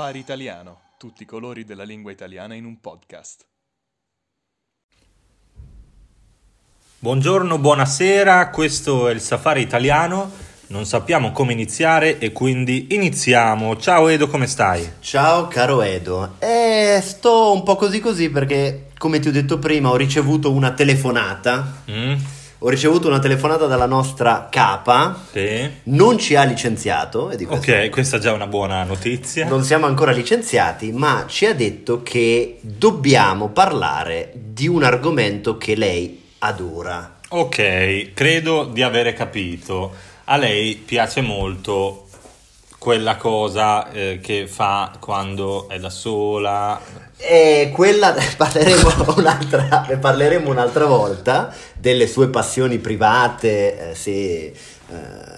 Safari Italiano, tutti i colori della lingua italiana in un podcast. Buongiorno, buonasera, questo è il Safari Italiano. Non sappiamo come iniziare e quindi iniziamo. Ciao Edo, come stai? Ciao caro Edo, eh, sto un po' così così perché come ti ho detto prima ho ricevuto una telefonata. Mm? Ho ricevuto una telefonata dalla nostra capa, Sì. non ci ha licenziato, e Ok, questa è già una buona notizia. non siamo ancora licenziati, ma ci ha detto che dobbiamo parlare di un argomento che lei adora. Ok, credo di avere capito. A lei piace molto quella cosa eh, che fa quando è da sola. E quella parleremo un'altra, ne parleremo un'altra volta delle sue passioni private, eh, se, eh,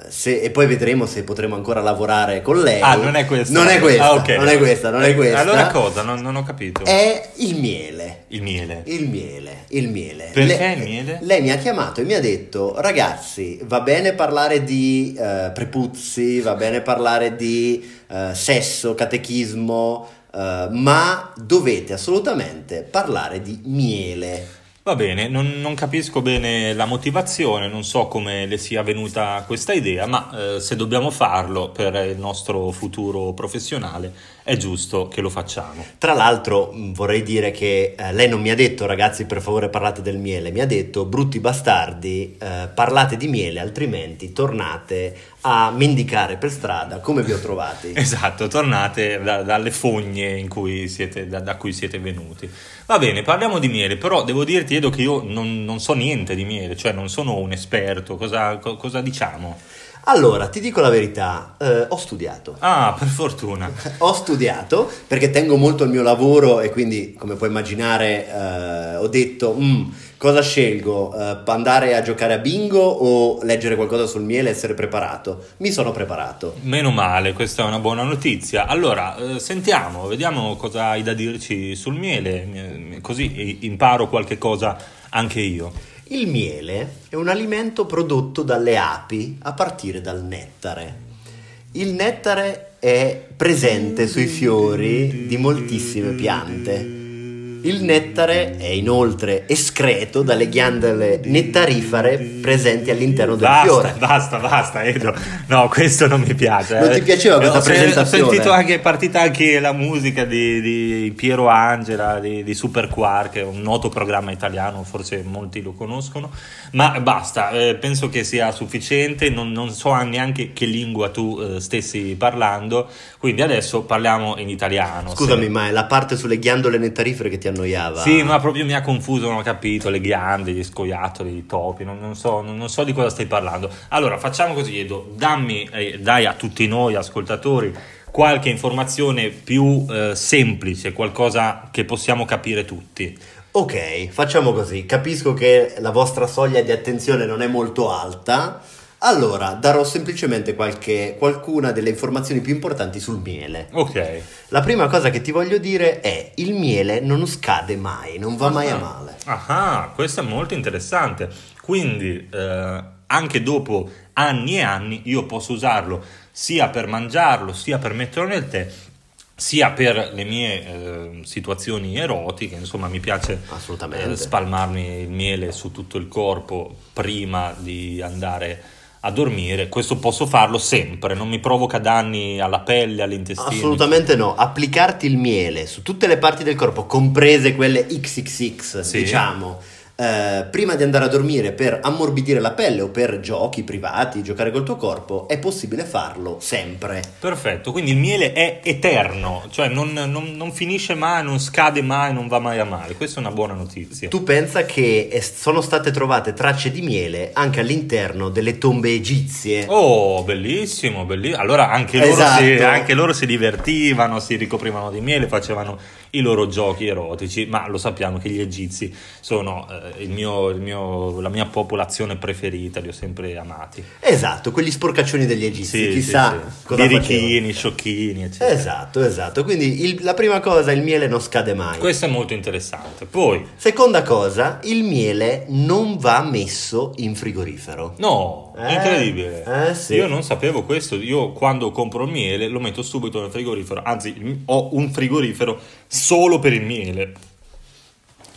se- e poi vedremo se potremo ancora lavorare con lei. Ah, non è questa. Non è questa, Ah, ok. non è questa, non è questa. Allora cosa? Non, non ho capito. È il miele. Il miele. Il miele, il miele. Perché Le- il miele? Lei mi ha chiamato e mi ha detto, ragazzi, va bene parlare di eh, prepuzzi, va bene parlare di eh, sesso, catechismo, eh, ma dovete assolutamente parlare di miele. Va bene, non, non capisco bene la motivazione, non so come le sia venuta questa idea, ma eh, se dobbiamo farlo per il nostro futuro professionale è giusto che lo facciamo. Tra l'altro mh, vorrei dire che eh, lei non mi ha detto ragazzi per favore parlate del miele, mi ha detto brutti bastardi eh, parlate di miele altrimenti tornate a mendicare per strada come vi ho trovati. Esatto, tornate da- dalle fogne in cui siete, da, da cui siete venuti. Va bene, parliamo di miele, però devo dirti Edo che io non, non so niente di miele, cioè non sono un esperto, cosa, co- cosa diciamo? Allora, ti dico la verità, eh, ho studiato. Ah, per fortuna. Ho studiato perché tengo molto il mio lavoro e quindi, come puoi immaginare, eh, ho detto "Mm, cosa scelgo, Eh, andare a giocare a bingo o leggere qualcosa sul miele e essere preparato. Mi sono preparato. Meno male, questa è una buona notizia. Allora, eh, sentiamo, vediamo cosa hai da dirci sul miele, mi- così imparo qualche cosa anche io. Il miele è un alimento prodotto dalle api a partire dal nettare. Il nettare è presente sui fiori di moltissime piante. Il nettare è inoltre escreto dalle ghiandole nettarifere presenti all'interno del Basta, fiore. basta, basta, Edo. No, questo non mi piace. Non eh. ti piaceva questa Ho sen- presentazione? Ho sentito anche, è partita anche la musica di, di Piero Angela, di, di Super Quark, un noto programma italiano, forse molti lo conoscono. Ma basta, eh, penso che sia sufficiente, non, non so neanche che lingua tu eh, stessi parlando, quindi adesso parliamo in italiano. Scusami, se- ma è la parte sulle ghiandole nettarifere che ti annoiava? Sì, ma proprio mi ha confuso, non ho capito, le ghiande, gli scoiattoli, i topi, non, non so, non, non so di cosa stai parlando. Allora, facciamo così, Edo, dammi, eh, dai a tutti noi ascoltatori qualche informazione più eh, semplice, qualcosa che possiamo capire tutti. Ok, facciamo così. Capisco che la vostra soglia di attenzione non è molto alta. Allora, darò semplicemente qualche, qualcuna delle informazioni più importanti sul miele. Ok. La prima cosa che ti voglio dire è il miele non scade mai, non va mai a Ah. male. Ah, questo è molto interessante. Quindi, eh, anche dopo anni e anni, io posso usarlo sia per mangiarlo, sia per metterlo nel tè, sia per le mie eh, situazioni erotiche. Insomma, mi piace eh, spalmarmi il miele su tutto il corpo prima di andare a dormire. Questo posso farlo sempre, non mi provoca danni alla pelle, all'intestino. Assolutamente no. Applicarti il miele su tutte le parti del corpo, comprese quelle XXX, Sì. diciamo, eh, prima di andare a dormire per ammorbidire la pelle o per giochi privati, giocare col tuo corpo, è possibile farlo sempre. Perfetto, quindi il miele è eterno, cioè non, non- non finisce mai, non scade mai, non va mai a male. Questa è una buona notizia. Tu pensa che è- sono state trovate tracce di miele anche all'interno delle tombe egizie. Oh, bellissimo, bellissimo. Allora anche loro, Esatto. si, anche loro si divertivano, si ricoprivano di miele, facevano i loro giochi erotici, ma lo sappiamo che gli egizi sono eh, il mio, il mio- la mia popolazione preferita, li ho sempre amati. Esatto, quegli sporcaccioni degli egizi, chissà cosa Birichini, sciocchini, eccetera. Esatto, esatto. Quindi il- la prima cosa, il miele non scade mai. Questo è molto interessante. Poi, Seconda cosa, il miele non va messo in frigorifero. no, Eh, incredibile. eh, sì. Io non sapevo questo. Io quando compro il miele lo metto subito nel frigorifero. Anzi, ho un frigorifero solo per il miele.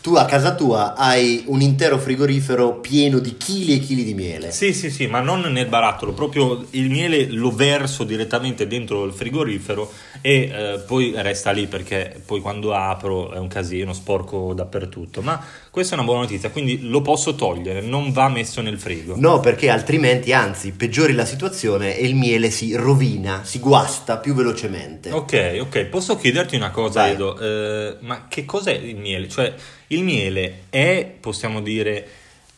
Tu a casa tua hai un intero frigorifero pieno di chili e chili di miele. Sì, sì, sì, ma non nel barattolo, proprio il miele lo verso direttamente dentro il frigorifero e eh, poi resta lì perché poi quando apro è un casino, sporco dappertutto. Ma questa è una buona notizia, quindi lo posso togliere, non va messo nel frigo. No, perché altrimenti, anzi, peggiori la situazione e il miele si rovina, si guasta più velocemente. Ok, ok, posso chiederti una cosa, Vai. Edo? Eh, ma che cos'è il miele? Cioè, il miele è, possiamo dire,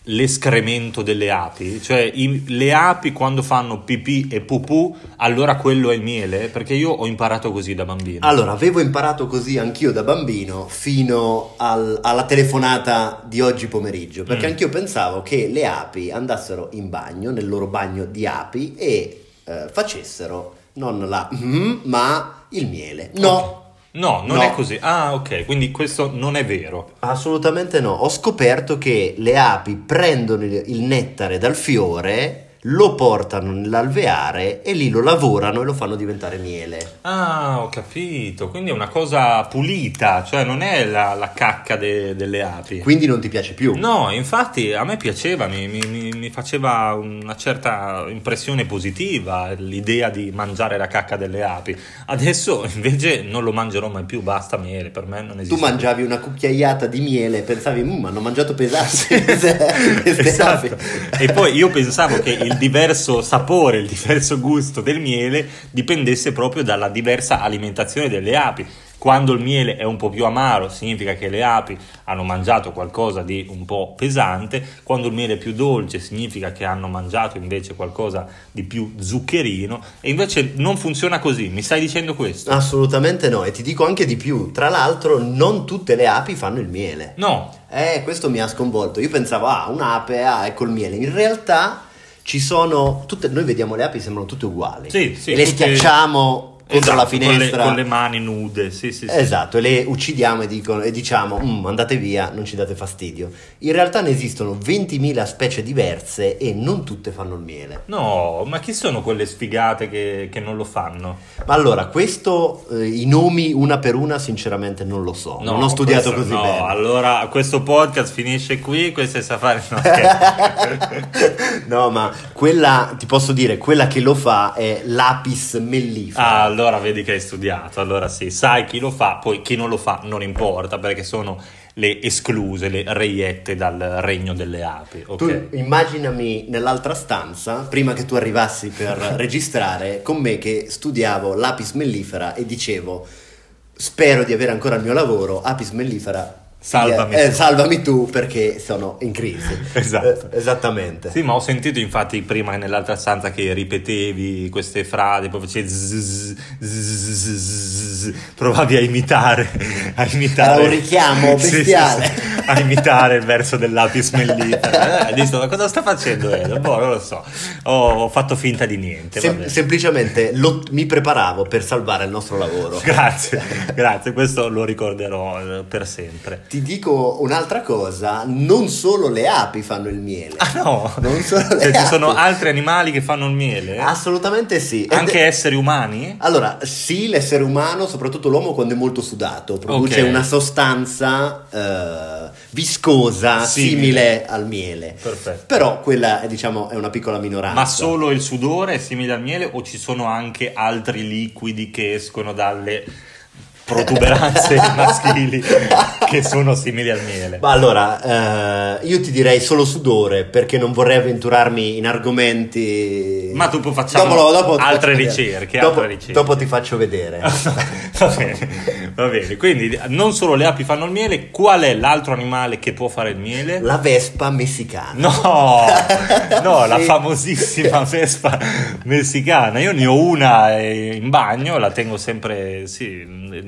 l'escremento delle api? Cioè, i- le api quando fanno pipì e pupù, allora quello è il miele? Perché io ho imparato così da bambino. Allora, avevo imparato così anch'io da bambino fino al- alla telefonata di oggi pomeriggio, perché Mm. anch'io pensavo che le api andassero in bagno, nel loro bagno di api, e eh, facessero non la mm, ma il miele. No, No, non No. è così. Ah, ok, quindi questo non è vero. assolutamente no. Ho scoperto che le api prendono il il nettare dal fiore, lo portano nell'alveare e lì lo lavorano e lo fanno diventare miele. Ah, ho capito. Quindi è una cosa pulita, cioè non è la, la cacca de- delle api. Quindi non ti piace più. No, infatti a me piaceva, mi, mi- mi- faceva una certa impressione positiva l'idea di mangiare la cacca delle api. Adesso invece non lo mangerò mai più, basta miele, per me non esiste. Tu mangiavi una cucchiaiata di miele e pensavi, "Mm, hanno mangiato pesante Esatto. api." E poi io pensavo che il diverso sapore, il diverso gusto del miele dipendesse proprio dalla diversa alimentazione delle api. Quando il miele è un po' più amaro significa che le api hanno mangiato qualcosa di un po' pesante, quando il miele è più dolce significa che hanno mangiato invece qualcosa di più zuccherino e invece non funziona così, mi stai dicendo questo? Assolutamente no, e ti dico anche di più, tra l'altro non tutte le api fanno il miele. No, Eh, questo mi ha sconvolto. Io pensavo, ah, un'ape, ah, ecco il miele. In realtà ci sono tutte, noi vediamo le api sembrano tutte uguali. Sì, sì, e le tutte- schiacciamo contro la esatto, con le- finestra. con le, mani nude, sì, sì, sì. Esatto, e le uccidiamo e, dicono- e diciamo "Mm, andate via, non ci date fastidio. In realtà ne esistono 20.000 specie diverse e non tutte fanno il miele. No, ma chi sono quelle sfigate che, che non lo fanno? Ma allora, questo, eh, i nomi una per una, sinceramente non lo so. No, non ho studiato questo così no, bene. allora questo podcast finisce qui, questo è Safari. No, no, ma quella, ti posso dire, quella che lo fa è l'apis mellifera. ah, allora vedi che hai studiato, allora sì, sai chi lo fa, poi chi non lo fa non importa perché sono le escluse, le reiette dal regno delle api. Ok. Tu immaginami nell'altra stanza, prima che tu arrivassi per registrare, con me che studiavo l'apis mellifera e dicevo spero di avere ancora il mio lavoro, apis mellifera. Salvami eh, tu." salvami tu perché sono in crisi. Esatto. Eh, esattamente. Sì, ma ho sentito infatti prima nell'altra stanza che ripetevi queste frasi, poi facevi zzz, zzz, zzz, provavi a imitare, a imitare. Era un richiamo Sì, sì, bestiale. sì, a imitare il verso dell'apis mellifera. Eh, Hai visto, ma cosa sta facendo Edo? Boh, non lo so. Ho, ho fatto finta di niente. Sem- semplicemente lo- mi preparavo per salvare il nostro lavoro. Grazie, grazie, questo lo ricorderò eh, per sempre. Ti dico un'altra cosa, non solo le api fanno il miele. Ah no, Non solo le Cioè, ci sono api. altri animali che fanno il miele? Assolutamente sì. Ed- Anche esseri umani? Allora, sì, l'essere umano, soprattutto l'uomo, quando è molto sudato, produce Ok. una sostanza eh, viscosa Simile. simile. al miele. Perfetto. Però quella è, diciamo, è una piccola minoranza. Ma solo il sudore è simile al miele o ci sono anche altri liquidi che escono dalle protuberanze maschili che sono simili al miele? Ma allora, eh, io ti direi solo sudore perché non vorrei avventurarmi in argomenti. Ma dopo facciamo Dopo- dopo altre ricerche, Dopo, altre ricerche. dopo ti faccio vedere. va bene, va bene. Quindi non solo le api fanno il miele, qual è l'altro animale che può fare il miele? La vespa messicana. No, no, la Sì. famosissima vespa messicana. Io ne ho una eh, in bagno, la tengo sempre, sì,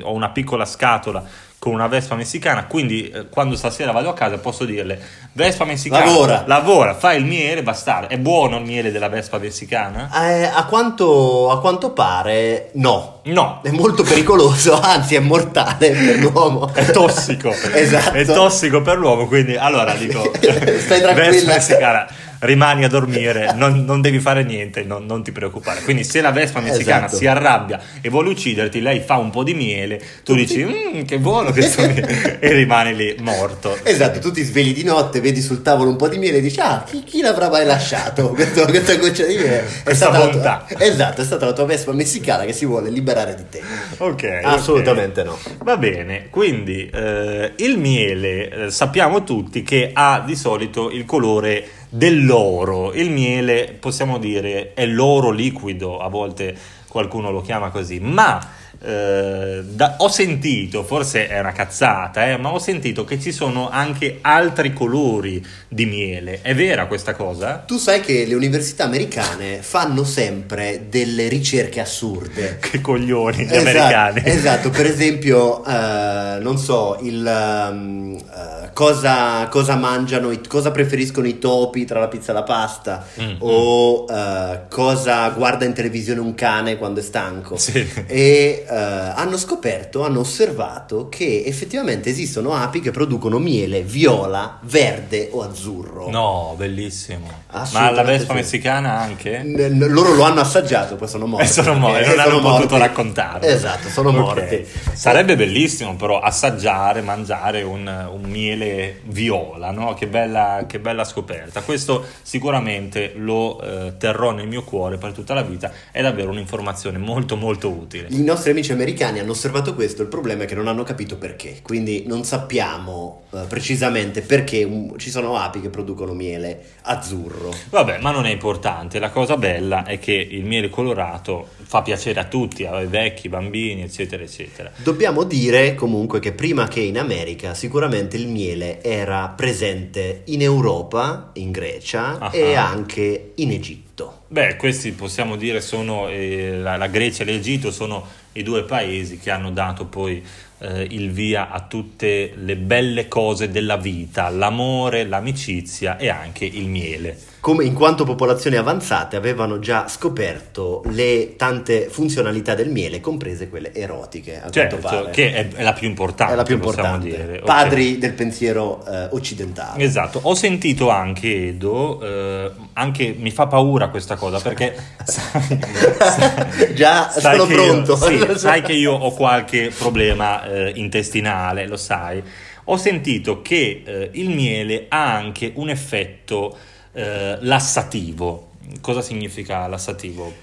ho una piccola scatola con una Vespa messicana, quindi eh, quando stasera vado a casa posso dirle Vespa messicana, Lavora. lavora, fai il miele, bastardo. È buono il miele della Vespa messicana? Eh, a, quanto, a quanto pare, no. No, È molto pericoloso, anzi è mortale per l'uomo. è tossico. esatto. È tossico per l'uomo, quindi allora dico Stai tranquilla. Vespa messicana, rimani a dormire, non, non devi fare niente, non, non ti preoccupare. Quindi se la Vespa messicana Esatto. si arrabbia e vuole ucciderti, lei fa un po' di miele, tu dici "Mm, che buono questo miele e rimani lì morto. Esatto, tu ti svegli di notte, vedi sul tavolo un po' di miele e dici: Ah, chi, chi l'avrà mai lasciato? Questo- questa goccia di miele. È stata la tua- bontà. esatto, è stata la tua vespa messicana che si vuole liberare di te. Ok. Assolutamente ok. no. Va bene, quindi eh, il miele eh, sappiamo tutti che ha di solito il colore dell'oro. Il miele possiamo dire è l'oro liquido, a volte qualcuno lo chiama così, ma eh, da- ho sentito, forse è una cazzata, eh, ma ho sentito che ci sono anche altri colori di miele. È vera questa cosa? Tu sai che le università americane fanno sempre delle ricerche assurde. Che coglioni gli Esatto, americani. Esatto, per esempio, eh, non so, il, ehm, eh, cosa, cosa mangiano, cosa preferiscono i topi tra la pizza e la pasta, Mm, o eh, cosa guarda in televisione un cane quando è stanco. Sì. E eh, hanno scoperto, hanno osservato che effettivamente esistono api che producono miele viola, verde o azzurro. No, bellissimo. Ma la Vespa sì. messicana anche? N- loro lo hanno assaggiato, poi sono morti. E sono morti, perché non hanno sono potuto morti. raccontarlo. Esatto, sono Ok. morti. Sarebbe bellissimo però assaggiare, mangiare un, un miele viola, no? Che bella, che bella scoperta. Questo sicuramente lo eh, terrò nel mio cuore per tutta la vita, è davvero un'informazione molto molto utile. I nostri amici americani hanno osservato questo, il problema è che non hanno capito perché, quindi non sappiamo eh, precisamente perché um, ci sono api che producono miele azzurro. Vabbè, ma non è importante, la cosa bella è che il miele colorato fa piacere a tutti, ai vecchi, ai bambini, eccetera, eccetera. Dobbiamo dire comunque che prima che in America sicuramente il miele era presente in Europa, in Grecia Ah. e anche in Egitto. Beh, questi possiamo dire sono eh, la, la Grecia e l'Egitto sono i due paesi che hanno dato poi eh, il via a tutte le belle cose della vita, l'amore, l'amicizia e anche il miele. Come in quanto popolazioni avanzate avevano già scoperto le tante funzionalità del miele, comprese quelle erotiche, a Certo, quanto pare. che è, è la più importante, è la più importante. dire. Padri del pensiero eh, occidentale. Esatto, ho sentito anche Edo, eh, anche mi fa paura questa cosa perché sai, Già sai sono che io- pronto. sì, sai che io ho qualche problema eh, intestinale, lo sai. Ho sentito che eh, il miele ha anche un effetto eh, lassativo. Cosa significa lassativo?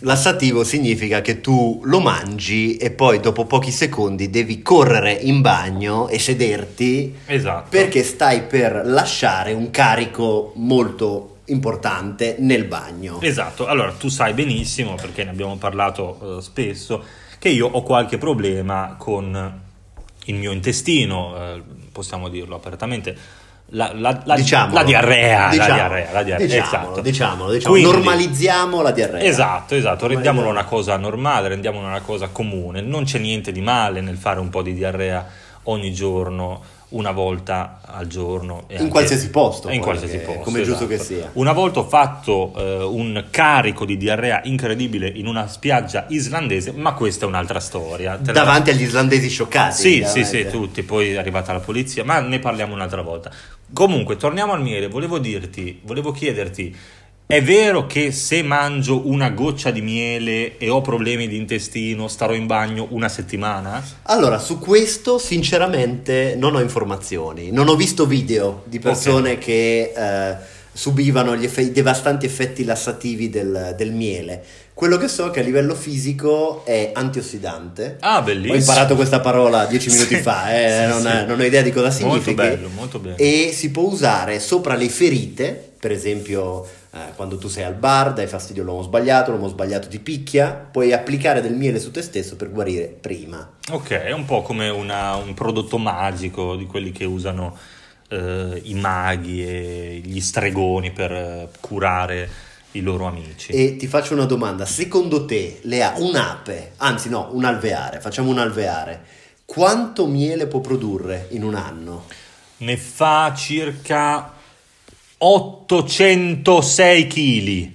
Lassativo significa che tu lo mangi e poi dopo pochi secondi devi correre in bagno e sederti Esatto. perché stai per lasciare un carico molto importante nel bagno. Esatto, allora tu sai benissimo, perché ne abbiamo parlato eh, spesso, che io ho qualche problema con il mio intestino, eh, possiamo dirlo apertamente, la, la- la- Diciamolo. la diarrea, Diciamo. la diarrea, la diarrea, Diciamolo, esatto. diciamolo, diciamo. Quindi- normalizziamo la diarrea. Esatto, esatto, rendiamola Normalizziamo. una cosa normale, rendiamola una cosa comune, non c'è niente di male nel fare un po' di diarrea ogni giorno, una volta al giorno. In anche- qualsiasi posto, In qualsiasi che- posto. come è giusto esatto. che sia. Una volta ho fatto eh, un carico di diarrea incredibile in una spiaggia islandese, ma questa è un'altra storia. Te la- Davanti agli islandesi scioccati. Sì, sì, sì, tutti, poi è arrivata la polizia, ma ne parliamo un'altra volta. Comunque, torniamo al miele, volevo dirti, volevo chiederti, è vero che se mangio una goccia di miele e ho problemi di intestino, starò in bagno una settimana? Allora, su questo sinceramente non ho informazioni, non ho visto video di persone che eh, subivano gli effe- i devastanti effetti lassativi del, del miele. Quello che so è che a livello fisico è antiossidante. Ah, bellissimo. Ho imparato questa parola dieci minuti Sì. fa, eh, Sì, non, sì. non ho idea di cosa Molto significhi. bello, molto bello. E si può usare sopra le ferite, per esempio eh, quando tu sei al bar, dai fastidio all'uomo sbagliato, l'uomo sbagliato ti picchia, puoi applicare del miele su te stesso per guarire prima. Ok, è un po' come una- un prodotto magico di quelli che usano eh, i maghi e gli stregoni per eh, curare i loro amici. E ti faccio una domanda, secondo te le a- un'ape, anzi no, un alveare, facciamo un alveare, Quanto miele può produrre in un anno? Ne fa circa 806 kg.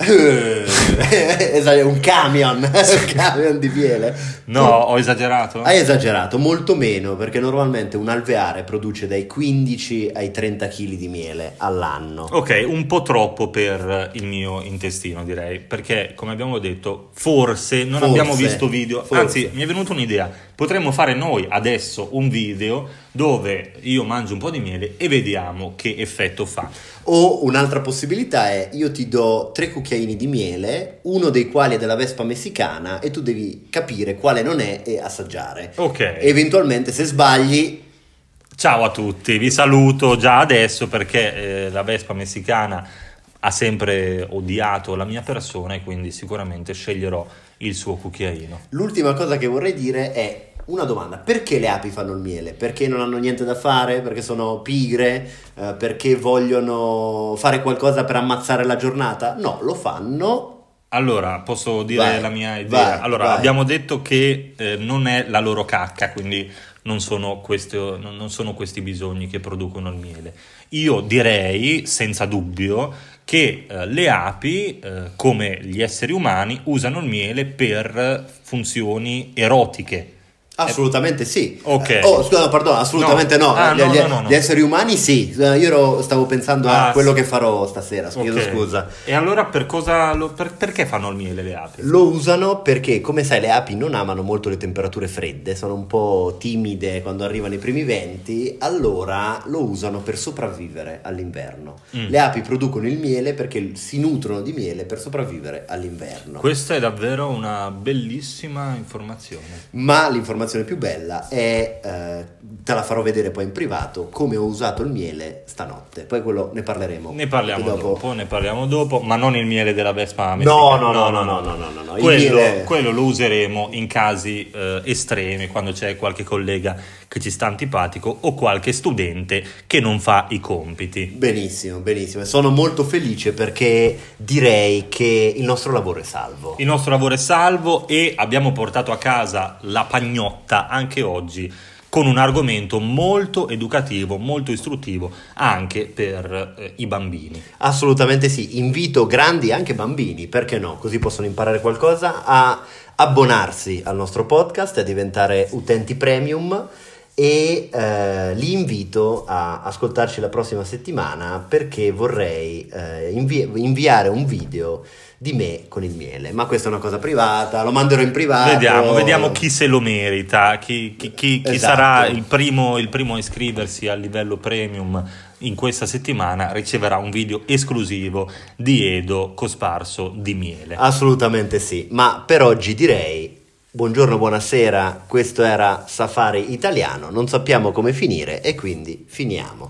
esatto, un camion, un camion di miele. No, ho esagerato? Hai esagerato, molto meno, perché normalmente un alveare produce dai 15 ai 30 kg di miele all'anno. Ok, un po' troppo per il mio intestino, direi, perché come abbiamo detto, forse non Forse, abbiamo visto video, forse. anzi, mi è venuta un'idea. Potremmo fare noi adesso un video dove io mangio un po' di miele e vediamo che effetto fa. O un'altra possibilità è io ti do tre cucchiaini di miele, uno dei quali è della vespa messicana e tu devi capire quale non è e assaggiare. Ok. Eventualmente se sbagli Ciao a tutti, vi saluto già adesso perché eh, la Vespa messicana ha sempre odiato la mia persona e quindi sicuramente sceglierò il suo cucchiaino. L'ultima cosa che vorrei dire è una domanda: perché le api fanno il miele? Perché non hanno niente da fare? Perché sono pigre? Eh, perché vogliono fare qualcosa per ammazzare la giornata? No, lo fanno. Allora, posso dire Vai, la mia idea? vai, allora, vai. abbiamo detto che eh, non è la loro cacca, quindi non sono, questo- non- sono questi bisogni che producono il miele. Io direi, senza dubbio, che eh, le api, eh, come gli esseri umani, usano il miele per funzioni erotiche. Assolutamente sì. Ok. Eh, Oh, scusa, perdono, assolutamente no. No. Ah, gli, no, gli- no, no, no. gli esseri umani sì. Eh, Io ero- stavo pensando a Ah, quello sì. che farò stasera. Chiedo Ok. scusa. E allora per cosa lo- per- perché fanno il miele le api? Lo usano perché, come sai, le api non amano molto le temperature fredde, sono un po' timide quando arrivano i primi venti, allora lo usano per sopravvivere all'inverno. Mm. Le api producono il miele perché si nutrono di miele per sopravvivere all'inverno. Questa è davvero una bellissima informazione. Ma l'informazione più bella è, eh, te la farò vedere poi in privato, come ho usato il miele stanotte. Poi quello ne parleremo. Ne parliamo dopo. dopo, ne parliamo dopo, ma non il miele della Vespa No, messicana. no, no, no, no, no, no, no, no. Il Quello, miele- quello lo useremo in casi eh, estremi, quando c'è qualche collega che ci sta antipatico o qualche studente che non fa i compiti. Benissimo, benissimo. Sono molto felice perché direi che il nostro lavoro è salvo. Il nostro lavoro è salvo e abbiamo portato a casa la pagnotta anche oggi con un argomento molto educativo, molto istruttivo anche per eh, i bambini. Assolutamente sì, invito grandi e anche bambini, perché no? Così possono imparare qualcosa a abbonarsi al nostro podcast, a diventare utenti premium e eh, li invito a ascoltarci la prossima settimana perché vorrei eh, invi- inviare un video di me con il miele, ma questa è una cosa privata, lo manderò in privato. Vediamo, vediamo chi se lo merita, chi, chi- chi- chi Esatto. sarà il primo, il primo a iscriversi al livello premium in questa settimana riceverà un video esclusivo di Edo cosparso di miele. Assolutamente sì, ma per oggi direi buongiorno, buonasera, questo era Safari Italiano, non sappiamo come finire e quindi finiamo.